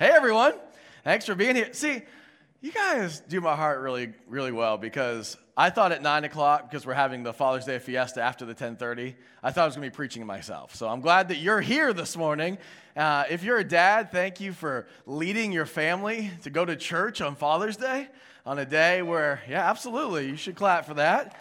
Hey, everyone. Thanks for being here. See, you guys do my heart really, really well because I thought at 9 o'clock, because we're having the Father's Day fiesta after the 1030, I thought I was going to be preaching myself. So I'm glad that you're here this morning. Uh, if you're a dad, thank you for leading your family to go to church on Father's Day on a day where, yeah, absolutely, you should clap for that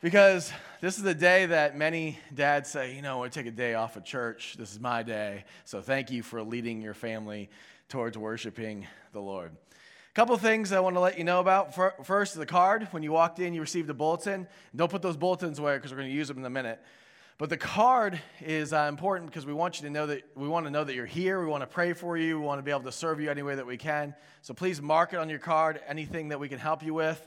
because this is the day that many dads say, you know, I take a day off of church. This is my day. So thank you for leading your family towards worshiping the Lord. A couple things I want to let you know about. First, the card. When you walked in, you received a bulletin. Don't put those bulletins away because we're going to use them in a minute. But the card is uh, important because we want you to know that we want to know that you're here. We want to pray for you. We want to be able to serve you any way that we can. So please mark it on your card. Anything that we can help you with.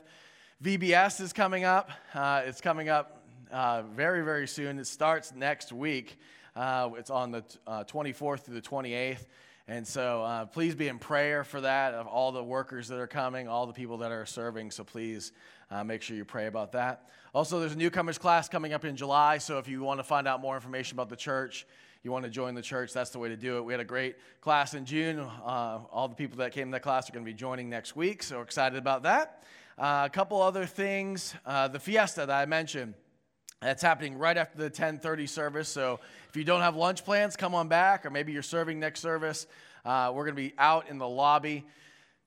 VBS is coming up. Uh, it's coming up uh, very very soon. It starts next week. Uh, it's on the 24th uh, through the 28th. And so uh, please be in prayer for that, of all the workers that are coming, all the people that are serving. So please uh, make sure you pray about that. Also, there's a newcomers class coming up in July. So if you want to find out more information about the church, you want to join the church, that's the way to do it. We had a great class in June. Uh, all the people that came to that class are going to be joining next week. So excited about that. Uh, a couple other things. Uh, the fiesta that I mentioned. That's happening right after the 10:30 service. So if you don't have lunch plans, come on back, or maybe you're serving next service. Uh, we're going to be out in the lobby.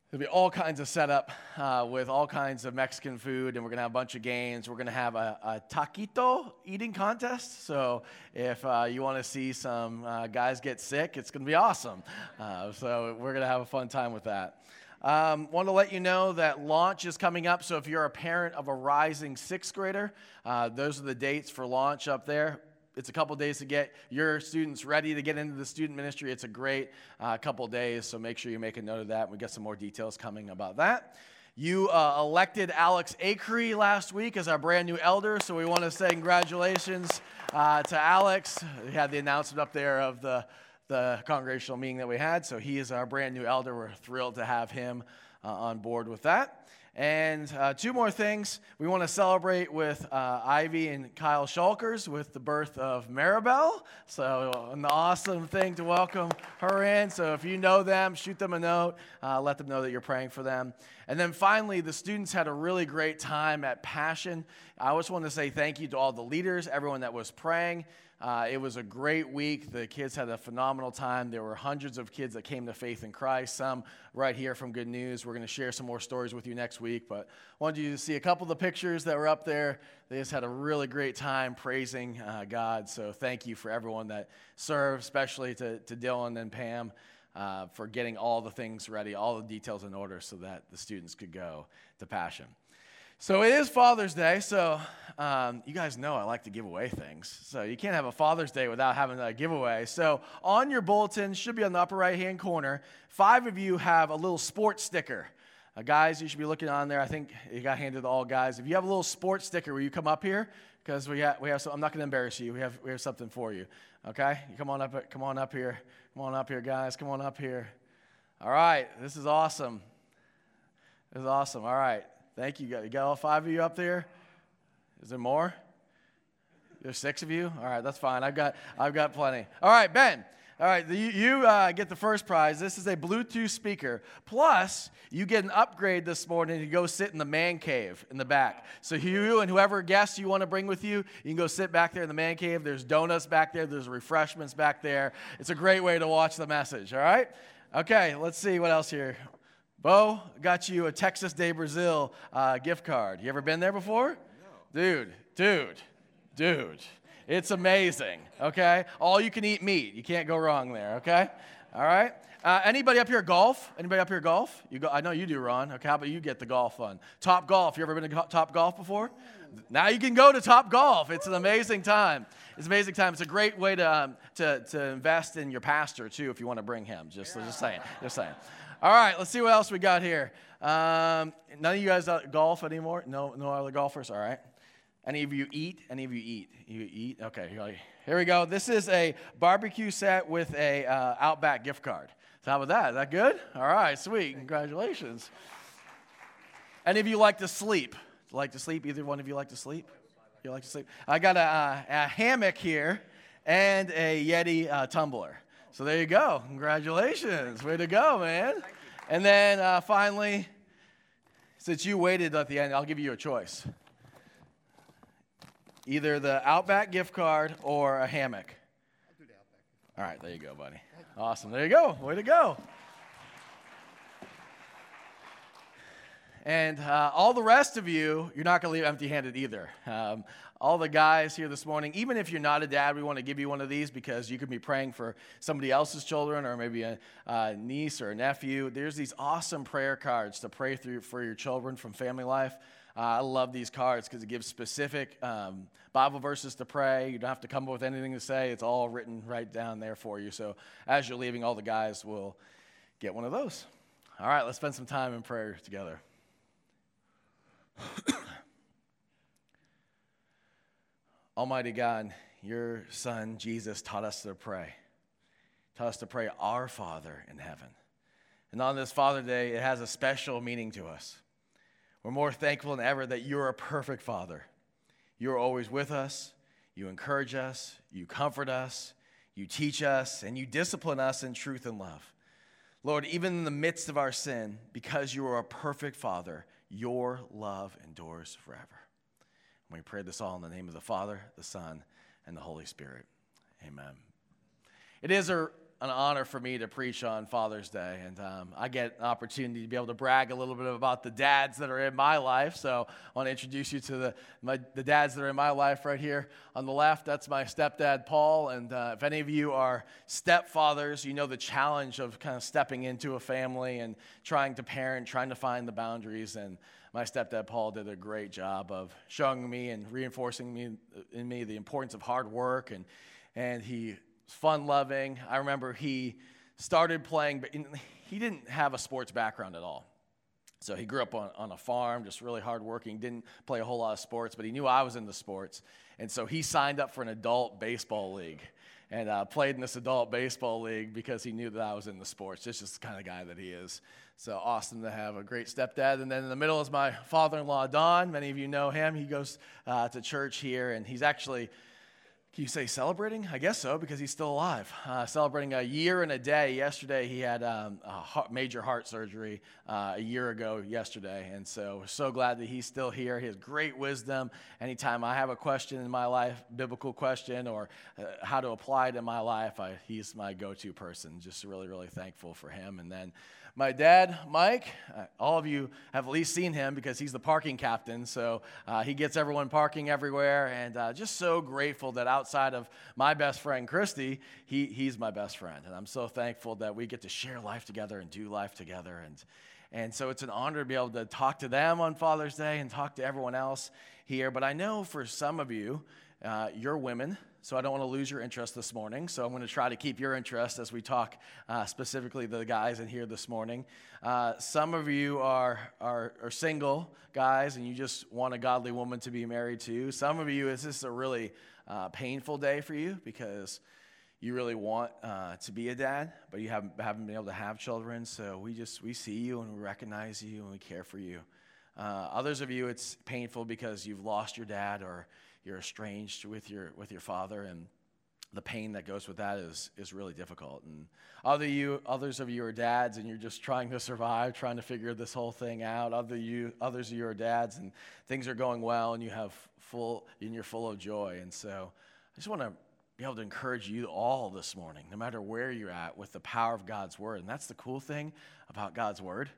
There'll be all kinds of setup uh, with all kinds of Mexican food, and we're going to have a bunch of games. We're going to have a, a taquito eating contest. So if uh, you want to see some uh, guys get sick, it's going to be awesome. Uh, so we're going to have a fun time with that. Um, want to let you know that launch is coming up. So if you're a parent of a rising sixth grader, uh, those are the dates for launch up there. It's a couple days to get your students ready to get into the student ministry. It's a great uh, couple days, so make sure you make a note of that. We got some more details coming about that. You uh, elected Alex Acree last week as our brand new elder, so we want to say congratulations uh, to Alex. We had the announcement up there of the the congregational meeting that we had. So he is our brand new elder. We're thrilled to have him uh, on board with that. And uh, two more things. We want to celebrate with uh, Ivy and Kyle Shulkers with the birth of Maribel. So, an awesome thing to welcome her in. So, if you know them, shoot them a note. Uh, let them know that you're praying for them. And then finally, the students had a really great time at Passion. I just want to say thank you to all the leaders, everyone that was praying. Uh, it was a great week. The kids had a phenomenal time. There were hundreds of kids that came to faith in Christ, some right here from Good News. We're going to share some more stories with you next week, but wanted you to see a couple of the pictures that were up there. They just had a really great time praising uh, God. So thank you for everyone that served, especially to, to Dylan and Pam. Uh, for getting all the things ready, all the details in order so that the students could go to Passion. So it is Father's Day, so um, you guys know I like to give away things. So you can't have a Father's Day without having a giveaway. So on your bulletin, should be on the upper right hand corner, five of you have a little sports sticker. Uh, guys, you should be looking on there. I think it got handed to all guys. If you have a little sports sticker, will you come up here? Because we have, we have I'm not going to embarrass you. We have, we have something for you. Okay? You come on up, come on up here. Come on up here, guys. Come on up here. All right. This is awesome. This is awesome. All right. Thank you. You got all five of you up there? Is there more? There's six of you? All right, that's fine. I've got, I've got plenty. All right, Ben. All right, you, you uh, get the first prize. This is a Bluetooth speaker. Plus, you get an upgrade this morning to go sit in the man cave in the back. So, you and whoever guests you want to bring with you, you can go sit back there in the man cave. There's donuts back there, there's refreshments back there. It's a great way to watch the message, all right? Okay, let's see what else here. Bo, got you a Texas de Brazil uh, gift card. You ever been there before? No. Dude, dude, dude. It's amazing, okay? All you can eat meat. You can't go wrong there, okay? All right? Uh, anybody up here golf? Anybody up here golf? You go, I know you do, Ron. Okay, how about you get the golf fun? Top Golf. You ever been to Top Golf before? Now you can go to Top Golf. It's an amazing time. It's an amazing time. It's a great way to, um, to, to invest in your pastor, too, if you want to bring him. Just, just saying. Just saying. All right, let's see what else we got here. Um, none of you guys golf anymore? No, no other golfers? All right. Any of you eat? Any of you eat? You eat? Okay, here we go. This is a barbecue set with a uh, Outback gift card. So how about that? Is that good? All right, sweet. Congratulations. Any of you like to sleep? Like to sleep? Either one of you like to sleep? You like to sleep? I got a, a hammock here and a Yeti uh, tumbler. So there you go. Congratulations. Way to go, man. And then uh, finally, since you waited at the end, I'll give you a choice either the Outback gift card or a hammock. I'll do the Outback. All right, there you go, buddy. Awesome. There you go. Way to go. And uh, all the rest of you, you're not going to leave empty handed either. Um, all the guys here this morning, even if you're not a dad, we want to give you one of these because you could be praying for somebody else's children or maybe a, a niece or a nephew. There's these awesome prayer cards to pray through for your children from Family Life. Uh, I love these cards because it gives specific um, Bible verses to pray. You don't have to come up with anything to say, it's all written right down there for you. So as you're leaving, all the guys will get one of those. All right, let's spend some time in prayer together. Almighty God, your Son Jesus taught us to pray. Taught us to pray, Our Father in heaven. And on this Father Day, it has a special meaning to us. We're more thankful than ever that you're a perfect Father. You're always with us, you encourage us, you comfort us, you teach us, and you discipline us in truth and love. Lord, even in the midst of our sin, because you are a perfect Father, your love endures forever. And we pray this all in the name of the Father, the Son, and the Holy Spirit. Amen. It is a an honor for me to preach on Father's Day, and um, I get an opportunity to be able to brag a little bit about the dads that are in my life. So I want to introduce you to the, my, the dads that are in my life right here on the left. That's my stepdad, Paul. And uh, if any of you are stepfathers, you know the challenge of kind of stepping into a family and trying to parent, trying to find the boundaries. And my stepdad, Paul, did a great job of showing me and reinforcing me in me the importance of hard work and and he was fun loving. I remember he started playing, but he didn't have a sports background at all. So he grew up on, on a farm, just really hardworking, didn't play a whole lot of sports, but he knew I was into sports. And so he signed up for an adult baseball league and uh, played in this adult baseball league because he knew that I was in the sports. This just the kind of guy that he is. So awesome to have a great stepdad. And then in the middle is my father in law, Don. Many of you know him. He goes uh, to church here, and he's actually can you say celebrating? I guess so, because he's still alive. Uh, celebrating a year and a day. Yesterday, he had um, a heart, major heart surgery uh, a year ago yesterday. And so so glad that he's still here. He has great wisdom. Anytime I have a question in my life, biblical question, or uh, how to apply it in my life, I, he's my go to person. Just really, really thankful for him. And then my dad, Mike, uh, all of you have at least seen him because he's the parking captain. So uh, he gets everyone parking everywhere. And uh, just so grateful that outside of my best friend, Christy, he, he's my best friend. And I'm so thankful that we get to share life together and do life together. And, and so it's an honor to be able to talk to them on Father's Day and talk to everyone else here. But I know for some of you, uh, you're women so I don't want to lose your interest this morning. So I'm going to try to keep your interest as we talk uh, specifically the guys in here this morning. Uh, some of you are, are, are, single guys and you just want a godly woman to be married to. Some of you, this is a really uh, painful day for you because you really want uh, to be a dad, but you haven't, haven't been able to have children. So we just, we see you and we recognize you and we care for you. Uh, others of you, it's painful because you've lost your dad or you're estranged with your with your father and the pain that goes with that is is really difficult. And other you others of you are dads and you're just trying to survive trying to figure this whole thing out. Other you others of you are dads and things are going well and you have full and you're full of joy. And so i just want to be able to encourage you all this morning no matter where you're at with the power of god's word. And that's the cool thing about god's word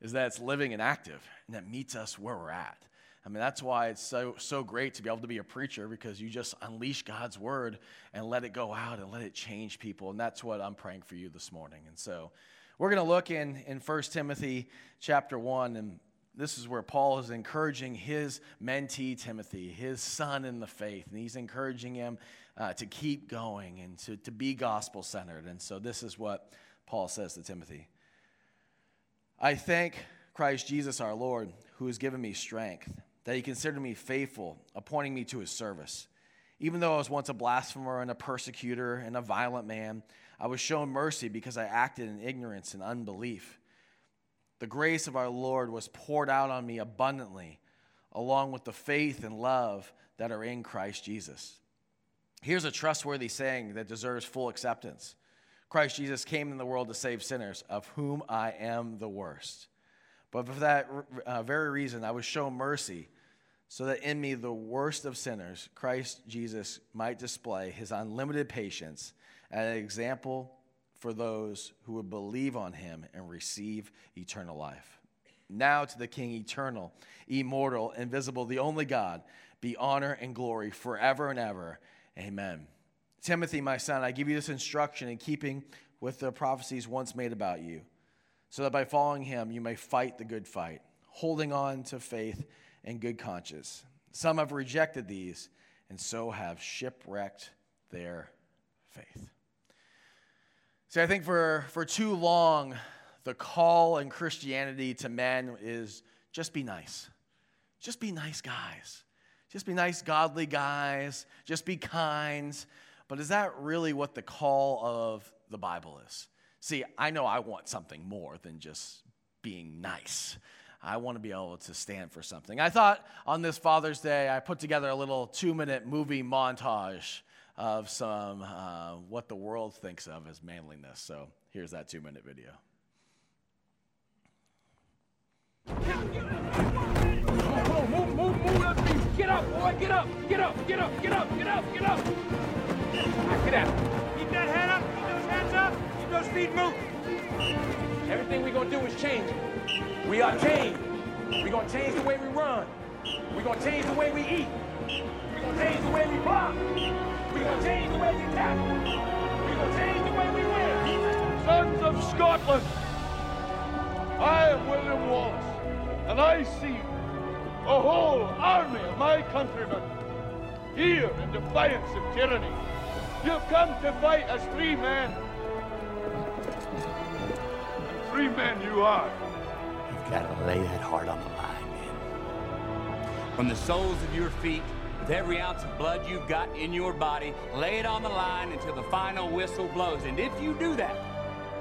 is that it's living and active and that meets us where we're at I mean, that's why it's so, so great to be able to be a preacher because you just unleash God's word and let it go out and let it change people. And that's what I'm praying for you this morning. And so we're going to look in, in 1 Timothy chapter 1. And this is where Paul is encouraging his mentee, Timothy, his son in the faith. And he's encouraging him uh, to keep going and to, to be gospel centered. And so this is what Paul says to Timothy I thank Christ Jesus our Lord, who has given me strength that he considered me faithful, appointing me to his service. Even though I was once a blasphemer and a persecutor and a violent man, I was shown mercy because I acted in ignorance and unbelief. The grace of our Lord was poured out on me abundantly, along with the faith and love that are in Christ Jesus. Here's a trustworthy saying that deserves full acceptance Christ Jesus came in the world to save sinners, of whom I am the worst. But for that uh, very reason, I was shown mercy, so that in me, the worst of sinners, Christ Jesus might display his unlimited patience as an example for those who would believe on him and receive eternal life. Now to the King, eternal, immortal, invisible, the only God, be honor and glory forever and ever. Amen. Timothy, my son, I give you this instruction in keeping with the prophecies once made about you, so that by following him you may fight the good fight, holding on to faith and good conscience. Some have rejected these, and so have shipwrecked their faith. See, I think for, for too long, the call in Christianity to men is just be nice. Just be nice guys. Just be nice, godly guys. Just be kind. But is that really what the call of the Bible is? See, I know I want something more than just being nice. I want to be able to stand for something. I thought on this Father's Day, I put together a little two minute movie montage of some uh, what the world thinks of as manliness. So here's that two minute video. Move, move, move, move, Get up, boy, get up, get up, get up, get up, get up, get up. Get out. Keep that head up, keep those hands up, keep those feet moving. Everything we're gonna do is change. We are changed. We're gonna change the way we run. We're gonna change the way we eat. We're gonna change the way we block. We're gonna change the way we tackle. We're gonna change the way we win. Sons of Scotland, I am William Wallace, and I see a whole army of my countrymen here in defiance of tyranny. You've come to fight as free men. And free men you are. You've got to lay that heart on the line, man. From the soles of your feet with every ounce of blood you've got in your body, lay it on the line until the final whistle blows. And if you do that,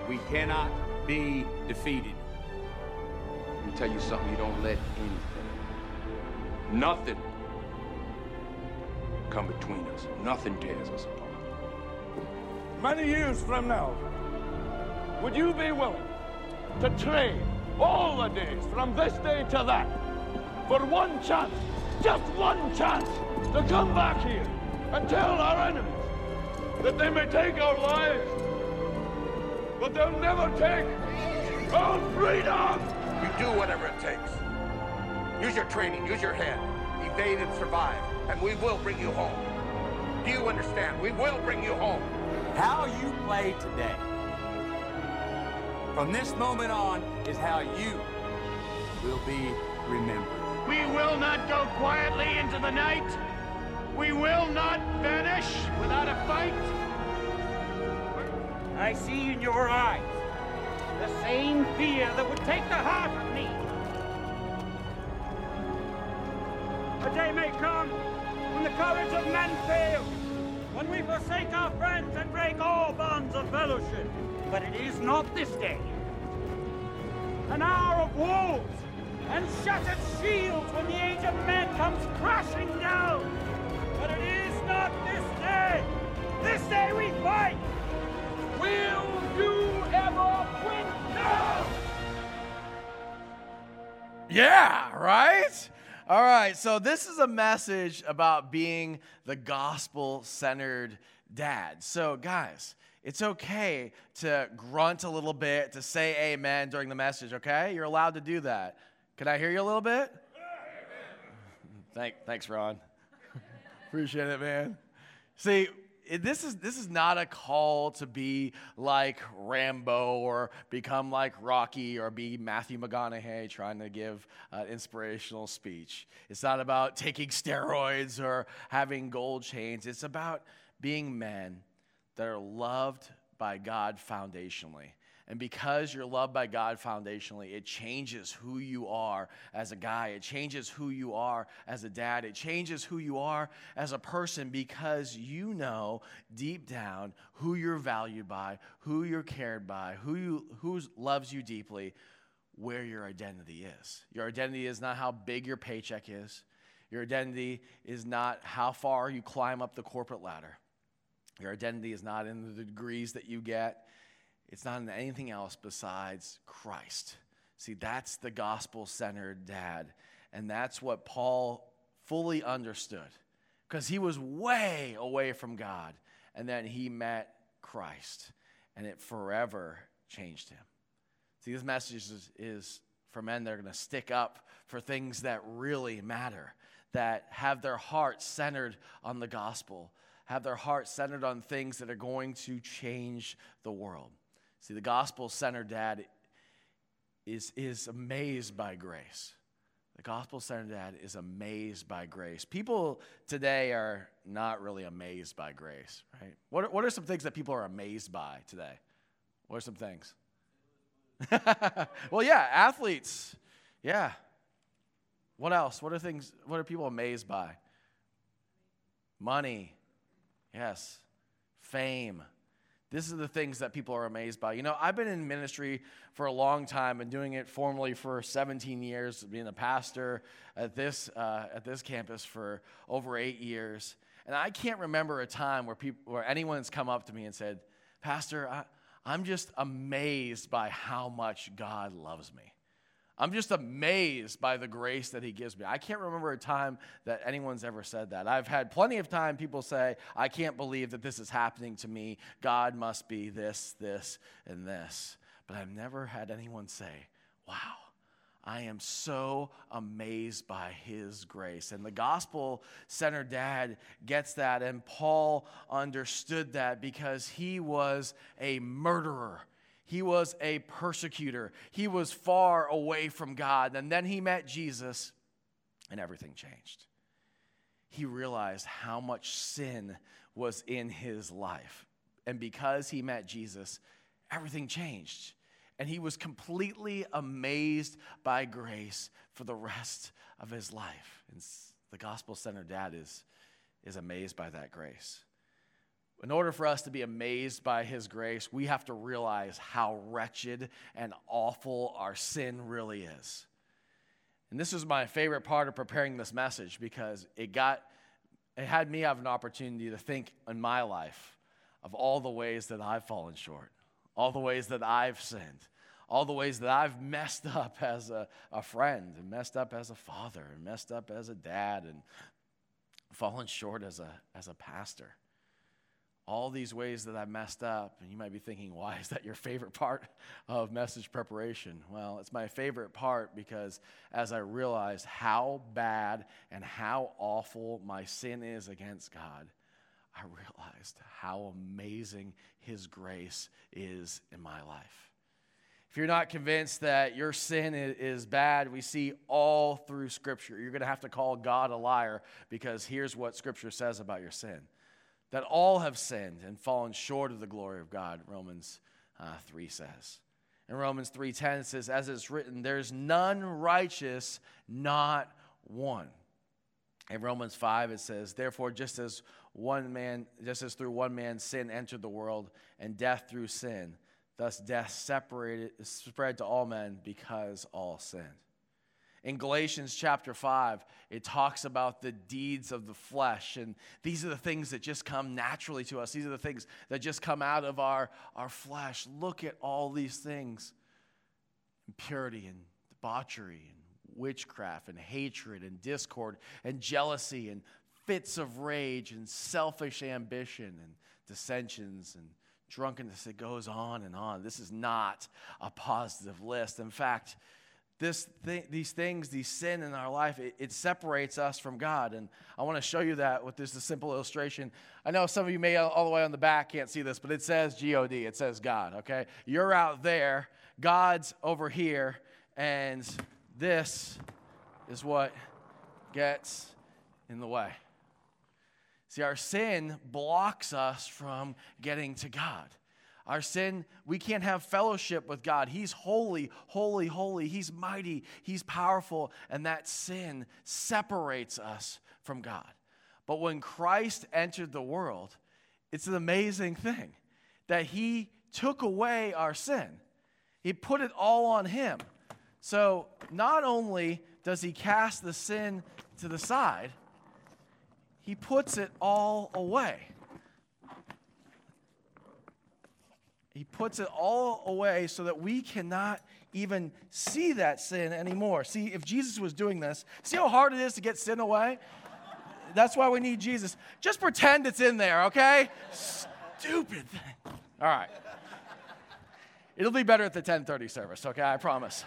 we cannot be defeated. Let me tell you something, you don't let anything, nothing come between us. Nothing tears us apart. Many years from now, would you be willing to train all the days from this day to that for one chance, just one chance, to come back here and tell our enemies that they may take our lives, but they'll never take our freedom! You do whatever it takes. Use your training, use your head, evade and survive, and we will bring you home. Do you understand? We will bring you home. How you play today, from this moment on, is how you will be remembered. We will not go quietly into the night. We will not vanish without a fight. I see in your eyes the same fear that would take the heart of me. A day may come when the courage of men fails, when we forsake our friends and break all bonds of fellowship. But it is not this day. An hour of wolves and shattered shields when the age of men comes crashing down. But it is not this day. This day we fight. Will you ever win? No! Yeah, right? All right, so this is a message about being the gospel centered dad. So, guys, it's okay to grunt a little bit, to say amen during the message, okay? You're allowed to do that. Can I hear you a little bit? Thank, thanks, Ron. Appreciate it, man. See, this is this is not a call to be like Rambo or become like Rocky or be Matthew McConaughey trying to give an inspirational speech. It's not about taking steroids or having gold chains. It's about being men that are loved by God foundationally. And because you're loved by God foundationally, it changes who you are as a guy. It changes who you are as a dad. It changes who you are as a person because you know deep down who you're valued by, who you're cared by, who you, who loves you deeply, where your identity is. Your identity is not how big your paycheck is. Your identity is not how far you climb up the corporate ladder. Your identity is not in the degrees that you get. it's not in anything else besides Christ. See, that's the gospel centered dad. And that's what Paul fully understood because he was way away from God. And then he met Christ, and it forever changed him. See, this message is, is for men that are going to stick up for things that really matter, that have their hearts centered on the gospel, have their hearts centered on things that are going to change the world. See, the gospel centered dad is, is amazed by grace. The gospel centered dad is amazed by grace. People today are not really amazed by grace, right? What are, what are some things that people are amazed by today? What are some things? well, yeah, athletes. Yeah. What else? What are things, what are people amazed by? Money. Yes. Fame. This is the things that people are amazed by. You know, I've been in ministry for a long time and doing it formally for 17 years, being a pastor at this, uh, at this campus for over eight years. And I can't remember a time where, people, where anyone's come up to me and said, Pastor, I, I'm just amazed by how much God loves me. I'm just amazed by the grace that he gives me. I can't remember a time that anyone's ever said that. I've had plenty of time people say, I can't believe that this is happening to me. God must be this, this, and this. But I've never had anyone say, Wow, I am so amazed by his grace. And the gospel centered dad gets that. And Paul understood that because he was a murderer he was a persecutor. He was far away from God. And then he met Jesus, and everything changed. He realized how much sin was in his life. And because he met Jesus, everything changed. And he was completely amazed by grace for the rest of his life. And the gospel centered dad is, is amazed by that grace. In order for us to be amazed by His grace, we have to realize how wretched and awful our sin really is. And this was my favorite part of preparing this message because it got it had me have an opportunity to think in my life of all the ways that I've fallen short, all the ways that I've sinned, all the ways that I've messed up as a, a friend, and messed up as a father, and messed up as a dad, and fallen short as a, as a pastor all these ways that I messed up. And you might be thinking, why is that your favorite part of message preparation? Well, it's my favorite part because as I realized how bad and how awful my sin is against God, I realized how amazing His grace is in my life. If you're not convinced that your sin is bad, we see all through Scripture. You're going to have to call God a liar because here's what Scripture says about your sin that all have sinned and fallen short of the glory of God, Romans uh, 3 says. In Romans 3:10 it says as it's written there's none righteous not one. In Romans 5 it says therefore just as one man just as through one man sin entered the world and death through sin thus death separated spread to all men because all sinned. In Galatians chapter 5, it talks about the deeds of the flesh. And these are the things that just come naturally to us. These are the things that just come out of our, our flesh. Look at all these things impurity and debauchery and witchcraft and hatred and discord and jealousy and fits of rage and selfish ambition and dissensions and drunkenness. It goes on and on. This is not a positive list. In fact, this th- these things, these sin in our life, it, it, separates us from God. And I want to show you that with this simple illustration. I know some of you may all the way on the back can't see this, but it says God. It says God, okay? You're out there, God's over here, and this is what gets in the way. See, our sin blocks us from getting to God. Our sin, we can't have fellowship with God. He's holy, holy, holy. He's mighty, He's powerful, and that sin separates us from God. But when Christ entered the world, it's an amazing thing that He took away our sin, He put it all on Him. So not only does He cast the sin to the side, He puts it all away. He puts it all away so that we cannot even see that sin anymore. See, if Jesus was doing this, see how hard it is to get sin away? That's why we need Jesus. Just pretend it's in there, okay? Stupid thing. All right. It'll be better at the 10:30 service, okay? I promise.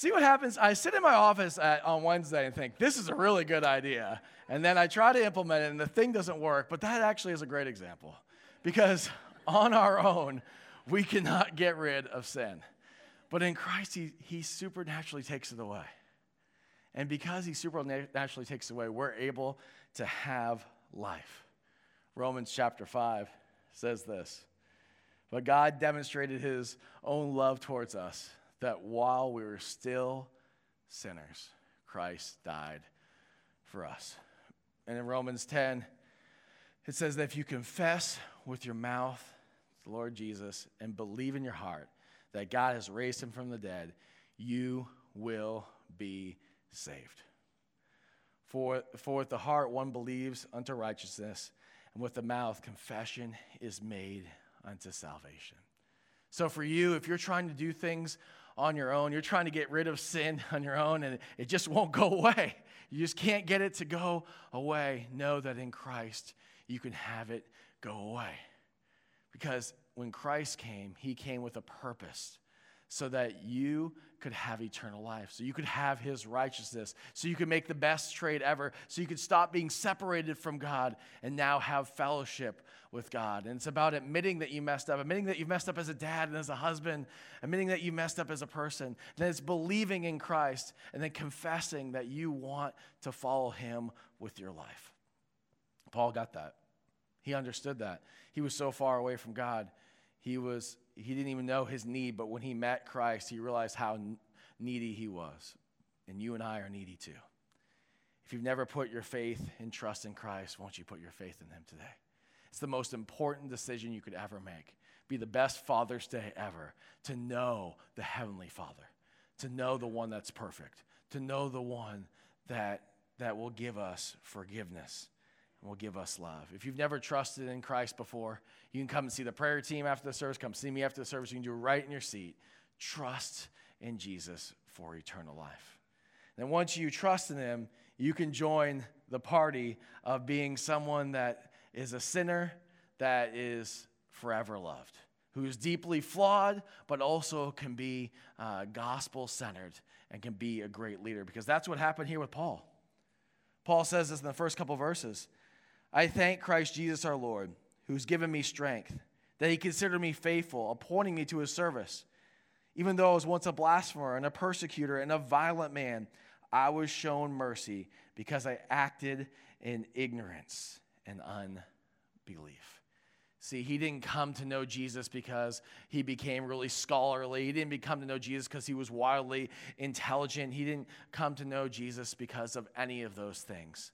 See what happens? I sit in my office at, on Wednesday and think, this is a really good idea. And then I try to implement it and the thing doesn't work. But that actually is a great example because on our own, we cannot get rid of sin. But in Christ, he, he supernaturally takes it away. And because he supernaturally takes it away, we're able to have life. Romans chapter 5 says this But God demonstrated his own love towards us that while we were still sinners, Christ died for us. And in Romans 10, it says that if you confess with your mouth the Lord Jesus and believe in your heart that God has raised him from the dead, you will be saved. For, for with the heart one believes unto righteousness, and with the mouth confession is made unto salvation. So, for you, if you're trying to do things on your own. You're trying to get rid of sin on your own and it just won't go away. You just can't get it to go away. Know that in Christ you can have it go away. Because when Christ came, he came with a purpose so that you could have eternal life, so you could have his righteousness, so you could make the best trade ever, so you could stop being separated from God and now have fellowship with God. And it's about admitting that you messed up, admitting that you've messed up as a dad and as a husband, admitting that you messed up as a person. Then it's believing in Christ and then confessing that you want to follow him with your life. Paul got that. He understood that. He was so far away from God. He was he didn't even know his need, but when he met Christ, he realized how needy he was. And you and I are needy too. If you've never put your faith and trust in Christ, won't you put your faith in him today? It's the most important decision you could ever make. Be the best Father's Day ever to know the Heavenly Father, to know the one that's perfect, to know the one that, that will give us forgiveness will give us love. If you've never trusted in Christ before, you can come and see the prayer team after the service. Come see me after the service. You can do it right in your seat. Trust in Jesus for eternal life. And once you trust in Him, you can join the party of being someone that is a sinner that is forever loved, who is deeply flawed, but also can be uh, gospel centered and can be a great leader. Because that's what happened here with Paul. Paul says this in the first couple verses. I thank Christ Jesus our Lord, who's given me strength, that he considered me faithful, appointing me to his service. Even though I was once a blasphemer and a persecutor and a violent man, I was shown mercy because I acted in ignorance and unbelief. See, he didn't come to know Jesus because he became really scholarly. He didn't come to know Jesus because he was wildly intelligent. He didn't come to know Jesus because of any of those things.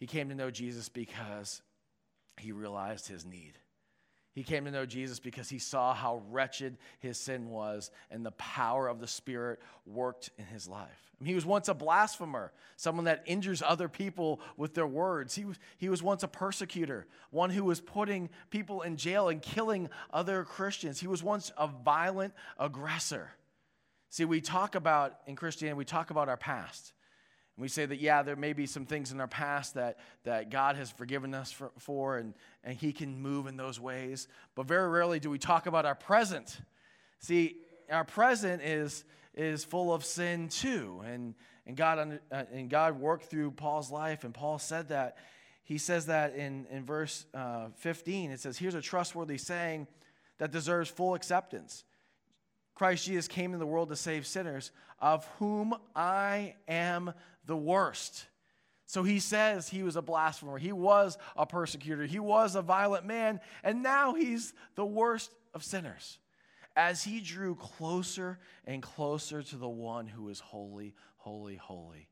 He came to know Jesus because he realized his need. He came to know Jesus because he saw how wretched his sin was and the power of the Spirit worked in his life. I mean, he was once a blasphemer, someone that injures other people with their words. He was, he was once a persecutor, one who was putting people in jail and killing other Christians. He was once a violent aggressor. See, we talk about, in Christianity, we talk about our past. We say that, yeah, there may be some things in our past that, that God has forgiven us for, for, and, and He can move in those ways. But very rarely do we talk about our present. See, our present is, is full of sin too. And, and, God, uh, and God worked through Paul's life, and Paul said that. He says that in, in verse uh, 15. It says, Here's a trustworthy saying that deserves full acceptance. Christ Jesus came in the world to save sinners, of whom I am the worst. So he says he was a blasphemer, he was a persecutor, he was a violent man, and now he's the worst of sinners. As he drew closer and closer to the one who is holy, holy, holy,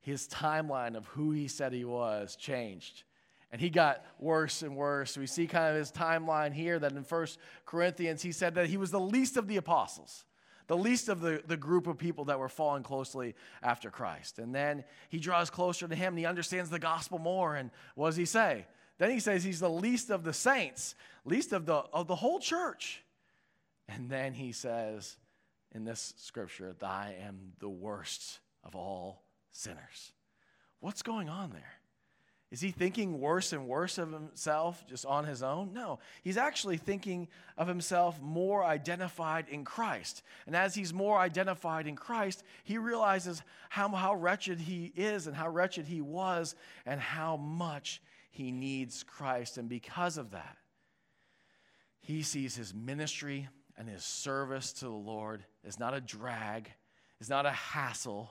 his timeline of who he said he was changed. And he got worse and worse. We see kind of his timeline here that in First Corinthians, he said that he was the least of the apostles the least of the, the group of people that were following closely after Christ. And then he draws closer to him and he understands the gospel more. And what does he say? Then he says he's the least of the saints, least of the, of the whole church. And then he says in this scripture I am the worst of all sinners. What's going on there? Is he thinking worse and worse of himself just on his own? No. He's actually thinking of himself more identified in Christ. And as he's more identified in Christ, he realizes how, how wretched he is and how wretched he was and how much he needs Christ. And because of that, he sees his ministry and his service to the Lord is not a drag, is not a hassle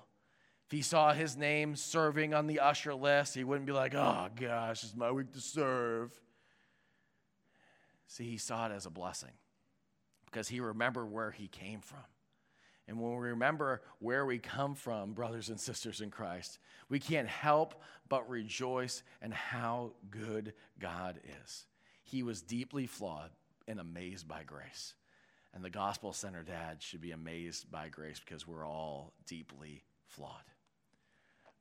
he saw his name serving on the usher list, he wouldn't be like, oh gosh, it's my week to serve. See, he saw it as a blessing because he remembered where he came from. And when we remember where we come from, brothers and sisters in Christ, we can't help but rejoice in how good God is. He was deeply flawed and amazed by grace. And the gospel centered dad should be amazed by grace because we're all deeply flawed.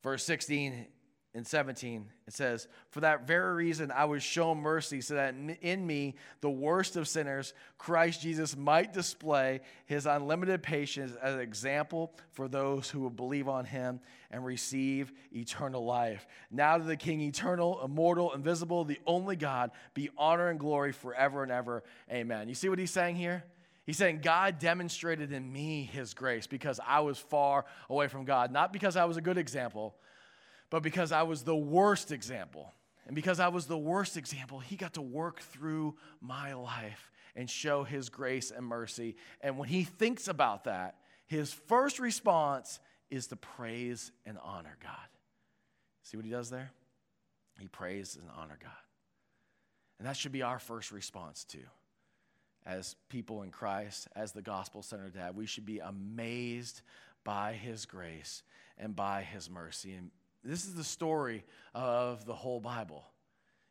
Verse 16 and 17, it says, For that very reason I was shown mercy, so that in me, the worst of sinners, Christ Jesus might display his unlimited patience as an example for those who will believe on him and receive eternal life. Now to the King, eternal, immortal, invisible, the only God, be honor and glory forever and ever. Amen. You see what he's saying here? He's saying God demonstrated in me his grace because I was far away from God. Not because I was a good example, but because I was the worst example. And because I was the worst example, he got to work through my life and show his grace and mercy. And when he thinks about that, his first response is to praise and honor God. See what he does there? He prays and honor God. And that should be our first response too as people in Christ, as the gospel centered dad. We should be amazed by his grace and by his mercy. And this is the story of the whole Bible.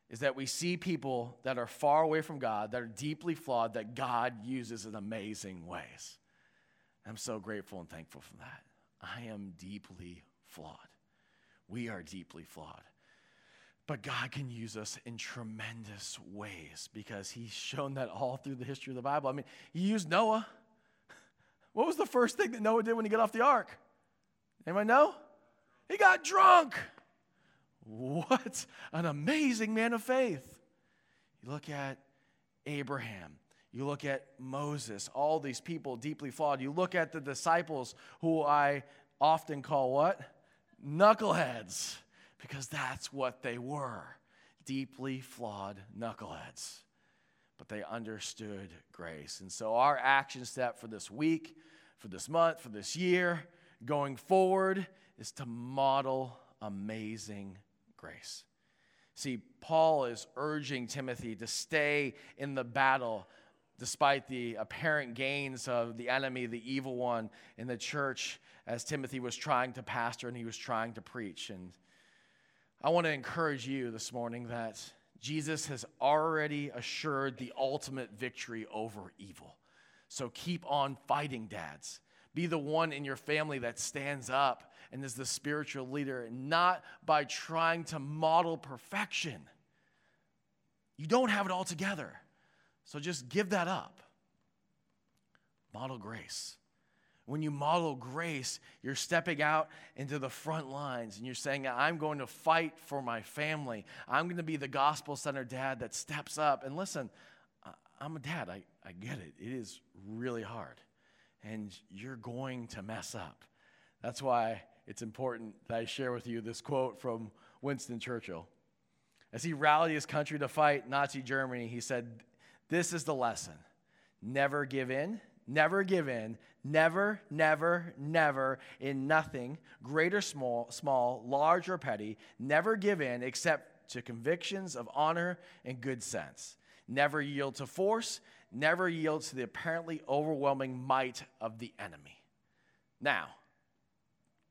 Is that we see people that are far away from God, that are deeply flawed, that God uses in amazing ways. I'm so grateful and thankful for that. I am deeply flawed. We are deeply flawed. But God can use us in tremendous ways because He's shown that all through the history of the Bible. I mean, He used Noah. What was the first thing that Noah did when he got off the ark? Anyone know? He got drunk. What an amazing man of faith. You look at Abraham. You look at Moses, all these people deeply flawed. You look at the disciples who I often call what? Knuckleheads because that's what they were deeply flawed knuckleheads. But they understood grace. And so, our action step for this week, for this month, for this year, going forward, is to model amazing grace. See, Paul is urging Timothy to stay in the battle despite the apparent gains of the enemy, the evil one in the church, as Timothy was trying to pastor and he was trying to preach. And I want to encourage you this morning that Jesus has already assured the ultimate victory over evil. So keep on fighting, dads. Be the one in your family that stands up and is the spiritual leader, not by trying to model perfection. You don't have it all together. So just give that up. Model grace. When you model grace, you're stepping out into the front lines and you're saying, I'm going to fight for my family. I'm going to be the gospel centered dad that steps up. And listen, I'm a dad. I, I get it. It is really hard. And you're going to mess up. That's why it's important that I share with you this quote from Winston Churchill. As he rallied his country to fight Nazi Germany, he said, This is the lesson never give in, never give in, Never, never, never, in nothing, great or small, small, large or petty, never give in except to convictions of honor and good sense. Never yield to force, never yield to the apparently overwhelming might of the enemy. Now,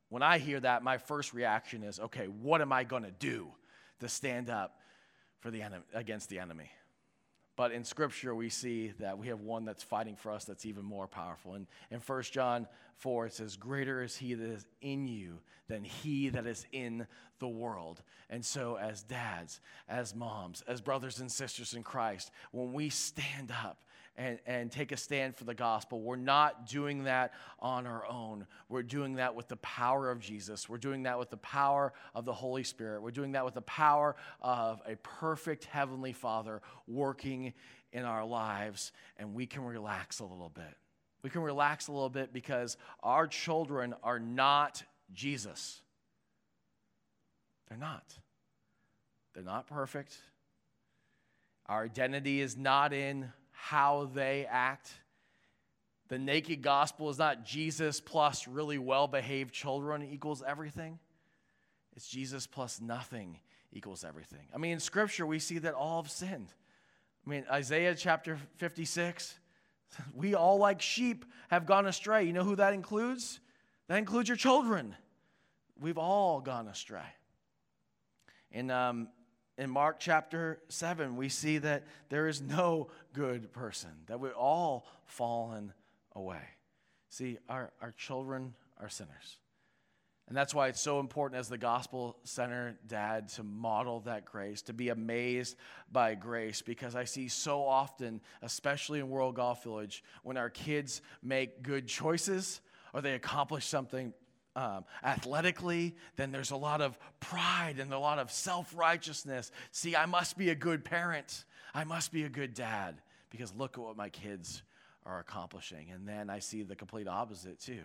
when I hear that, my first reaction is okay, what am I going to do to stand up for the enemy, against the enemy? But in Scripture, we see that we have one that's fighting for us that's even more powerful. And in 1 John 4, it says, Greater is he that is in you than he that is in the world. And so, as dads, as moms, as brothers and sisters in Christ, when we stand up and, and take a stand for the gospel. We're not doing that on our own. We're doing that with the power of Jesus. We're doing that with the power of the Holy Spirit. We're doing that with the power of a perfect Heavenly Father working in our lives, and we can relax a little bit. We can relax a little bit because our children are not Jesus. They're not. They're not perfect. Our identity is not in how they act. The naked gospel is not Jesus plus really well behaved children equals everything. It's Jesus plus nothing equals everything. I mean, in Scripture, we see that all have sinned. I mean, Isaiah chapter 56, we all like sheep have gone astray. You know who that includes? That includes your children. We've all gone astray. And um, in Mark chapter 7, we see that there is no good person, that we're all fallen away. See, our, our children are sinners. And that's why it's so important as the gospel center dad to model that grace, to be amazed by grace, because I see so often, especially in World Golf Village, when our kids make good choices or they accomplish something um, athletically, then there's a lot of pride and a lot of self righteousness. See, I must be a good parent. I must be a good dad because look at what my kids are accomplishing. And then I see the complete opposite too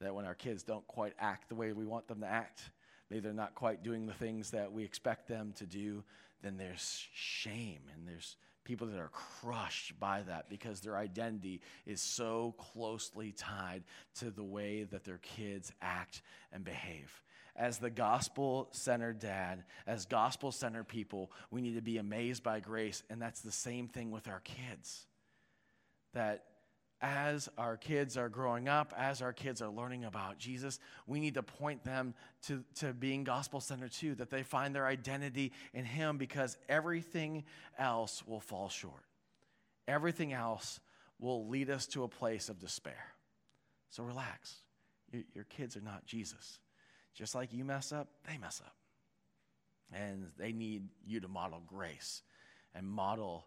that when our kids don't quite act the way we want them to act, maybe they're not quite doing the things that we expect them to do, then there's shame and there's people that are crushed by that because their identity is so closely tied to the way that their kids act and behave. As the gospel centered dad, as gospel centered people, we need to be amazed by grace. And that's the same thing with our kids. That as our kids are growing up, as our kids are learning about Jesus, we need to point them to, to being gospel centered too, that they find their identity in Him because everything else will fall short. Everything else will lead us to a place of despair. So relax. Your, your kids are not Jesus. Just like you mess up, they mess up. And they need you to model grace and model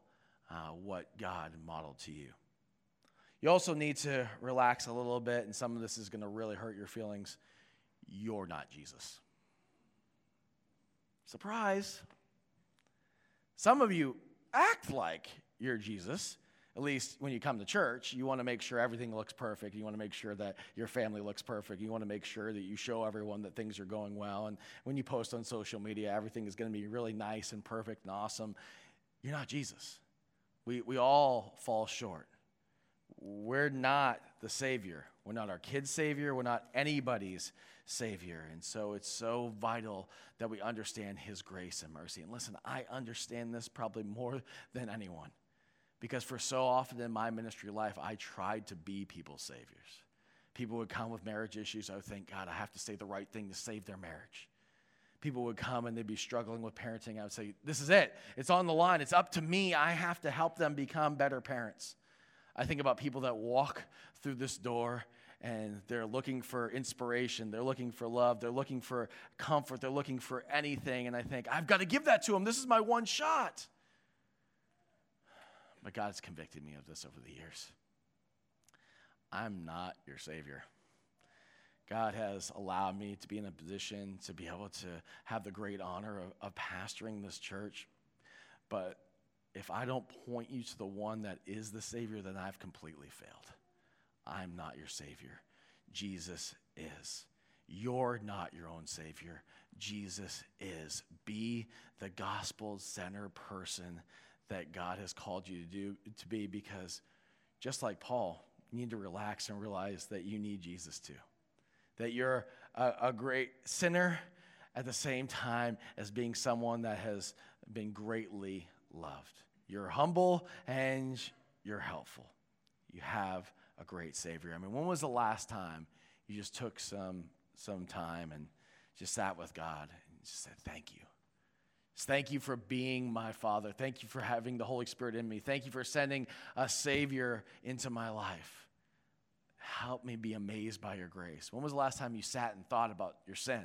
uh, what God modeled to you. You also need to relax a little bit, and some of this is going to really hurt your feelings. You're not Jesus. Surprise. Some of you act like you're Jesus. At least when you come to church, you want to make sure everything looks perfect. You want to make sure that your family looks perfect. You want to make sure that you show everyone that things are going well. And when you post on social media, everything is going to be really nice and perfect and awesome. You're not Jesus. We, we all fall short we're not the Savior. We're not our kid's Savior. We're not anybody's Savior. And so it's so vital that we understand His grace and mercy. And listen, I understand this probably more than anyone because for so often in my ministry life, I tried to be people's Saviors. People would come with marriage issues. Oh, I would think, God, I have to say the right thing to save their marriage. People would come and they'd be struggling with parenting. I would say, This is it. It's on the line. It's up to me. I have to help them become better parents. I think about people that walk through this door and they're looking for inspiration, they're looking for love, they're looking for comfort, they're looking for anything. And I think, I've got to give that to them. This is my one shot. But God has convicted me of this over the years. I'm not your Savior. God has allowed me to be in a position to be able to have the great honor of, of pastoring this church. But if I don't point you to the one that is the Savior, then I've completely failed. I'm not your Savior. Jesus is. You're not your own Savior. Jesus is. Be the gospel center person that God has called you to do to be because just like Paul, you need to relax and realize that you need Jesus too. That you're a, a great sinner at the same time as being someone that has been greatly loved. You're humble and you're helpful. You have a great Savior. I mean, when was the last time you just took some, some time and just sat with God and just said, Thank you? Thank you for being my Father. Thank you for having the Holy Spirit in me. Thank you for sending a Savior into my life. Help me be amazed by your grace. When was the last time you sat and thought about your sin?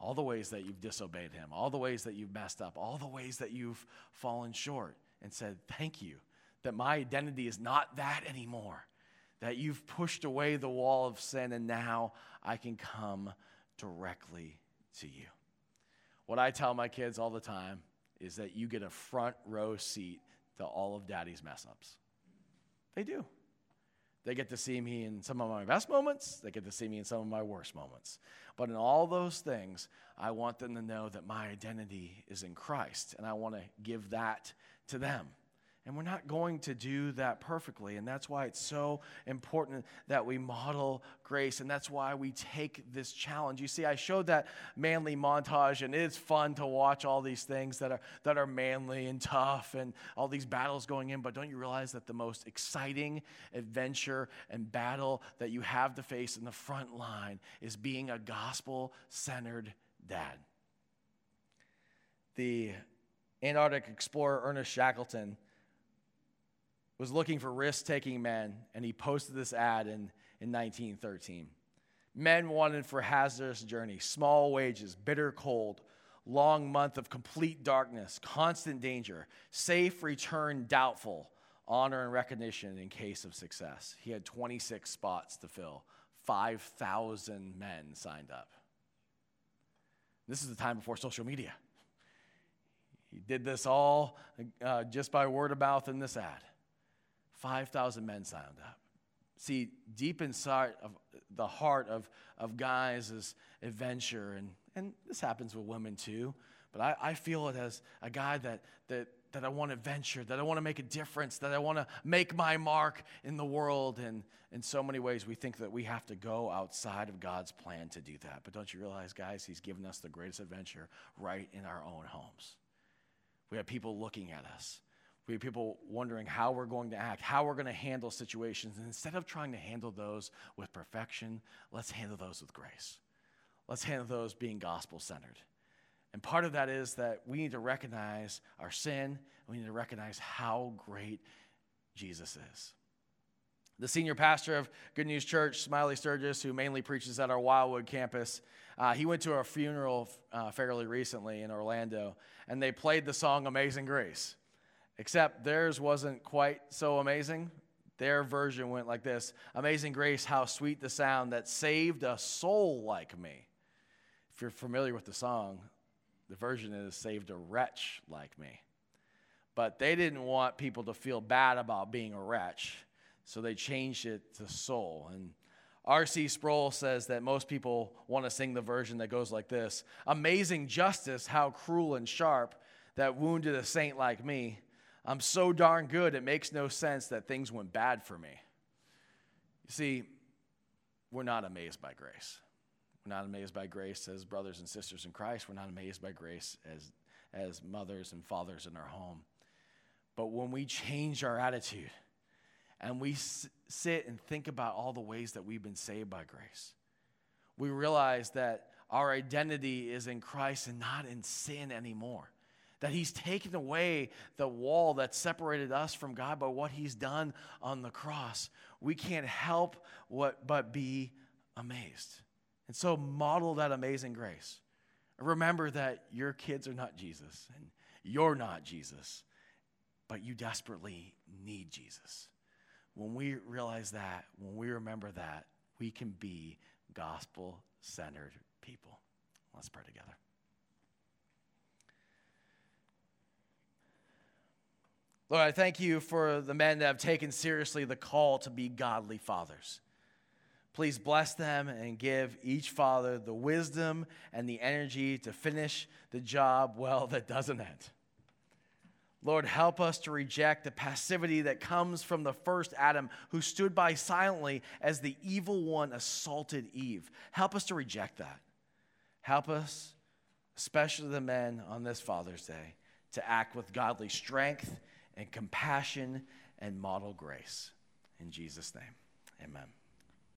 All the ways that you've disobeyed Him, all the ways that you've messed up, all the ways that you've fallen short, and said, Thank you that my identity is not that anymore. That you've pushed away the wall of sin, and now I can come directly to you. What I tell my kids all the time is that you get a front row seat to all of daddy's mess ups. They do. They get to see me in some of my best moments, they get to see me in some of my worst moments. But in all those things, I want them to know that my identity is in Christ, and I want to give that to them. And we're not going to do that perfectly. And that's why it's so important that we model grace. And that's why we take this challenge. You see, I showed that manly montage, and it's fun to watch all these things that are, that are manly and tough and all these battles going in. But don't you realize that the most exciting adventure and battle that you have to face in the front line is being a gospel centered dad? The Antarctic explorer Ernest Shackleton was looking for risk taking men, and he posted this ad in, in 1913. Men wanted for hazardous journey, small wages, bitter cold, long month of complete darkness, constant danger, safe return doubtful, honor and recognition in case of success. He had 26 spots to fill. 5,000 men signed up. This is the time before social media. He did this all uh, just by word of mouth in this ad. 5,000 men signed up. See, deep inside of the heart of, of guys is adventure, and, and this happens with women too. But I, I feel it as a guy that, that, that I want to venture, that I want to make a difference, that I want to make my mark in the world. And in so many ways, we think that we have to go outside of God's plan to do that. But don't you realize, guys, He's given us the greatest adventure right in our own homes. We have people looking at us. We have people wondering how we're going to act, how we're going to handle situations. And instead of trying to handle those with perfection, let's handle those with grace. Let's handle those being gospel centered. And part of that is that we need to recognize our sin, we need to recognize how great Jesus is. The senior pastor of Good News Church, Smiley Sturgis, who mainly preaches at our Wildwood campus, uh, he went to a funeral uh, fairly recently in Orlando, and they played the song Amazing Grace. Except theirs wasn't quite so amazing. Their version went like this Amazing grace, how sweet the sound that saved a soul like me. If you're familiar with the song, the version is saved a wretch like me. But they didn't want people to feel bad about being a wretch, so they changed it to soul. And R.C. Sproul says that most people want to sing the version that goes like this Amazing justice, how cruel and sharp, that wounded a saint like me. I'm so darn good, it makes no sense that things went bad for me. You see, we're not amazed by grace. We're not amazed by grace as brothers and sisters in Christ. We're not amazed by grace as, as mothers and fathers in our home. But when we change our attitude and we s- sit and think about all the ways that we've been saved by grace, we realize that our identity is in Christ and not in sin anymore that he's taken away the wall that separated us from God by what he's done on the cross. We can't help what but be amazed. And so model that amazing grace. Remember that your kids are not Jesus and you're not Jesus, but you desperately need Jesus. When we realize that, when we remember that, we can be gospel centered people. Let's pray together. Lord, I thank you for the men that have taken seriously the call to be godly fathers. Please bless them and give each father the wisdom and the energy to finish the job well that doesn't end. Lord, help us to reject the passivity that comes from the first Adam who stood by silently as the evil one assaulted Eve. Help us to reject that. Help us, especially the men on this Father's Day, to act with godly strength and compassion and model grace. In Jesus' name, amen.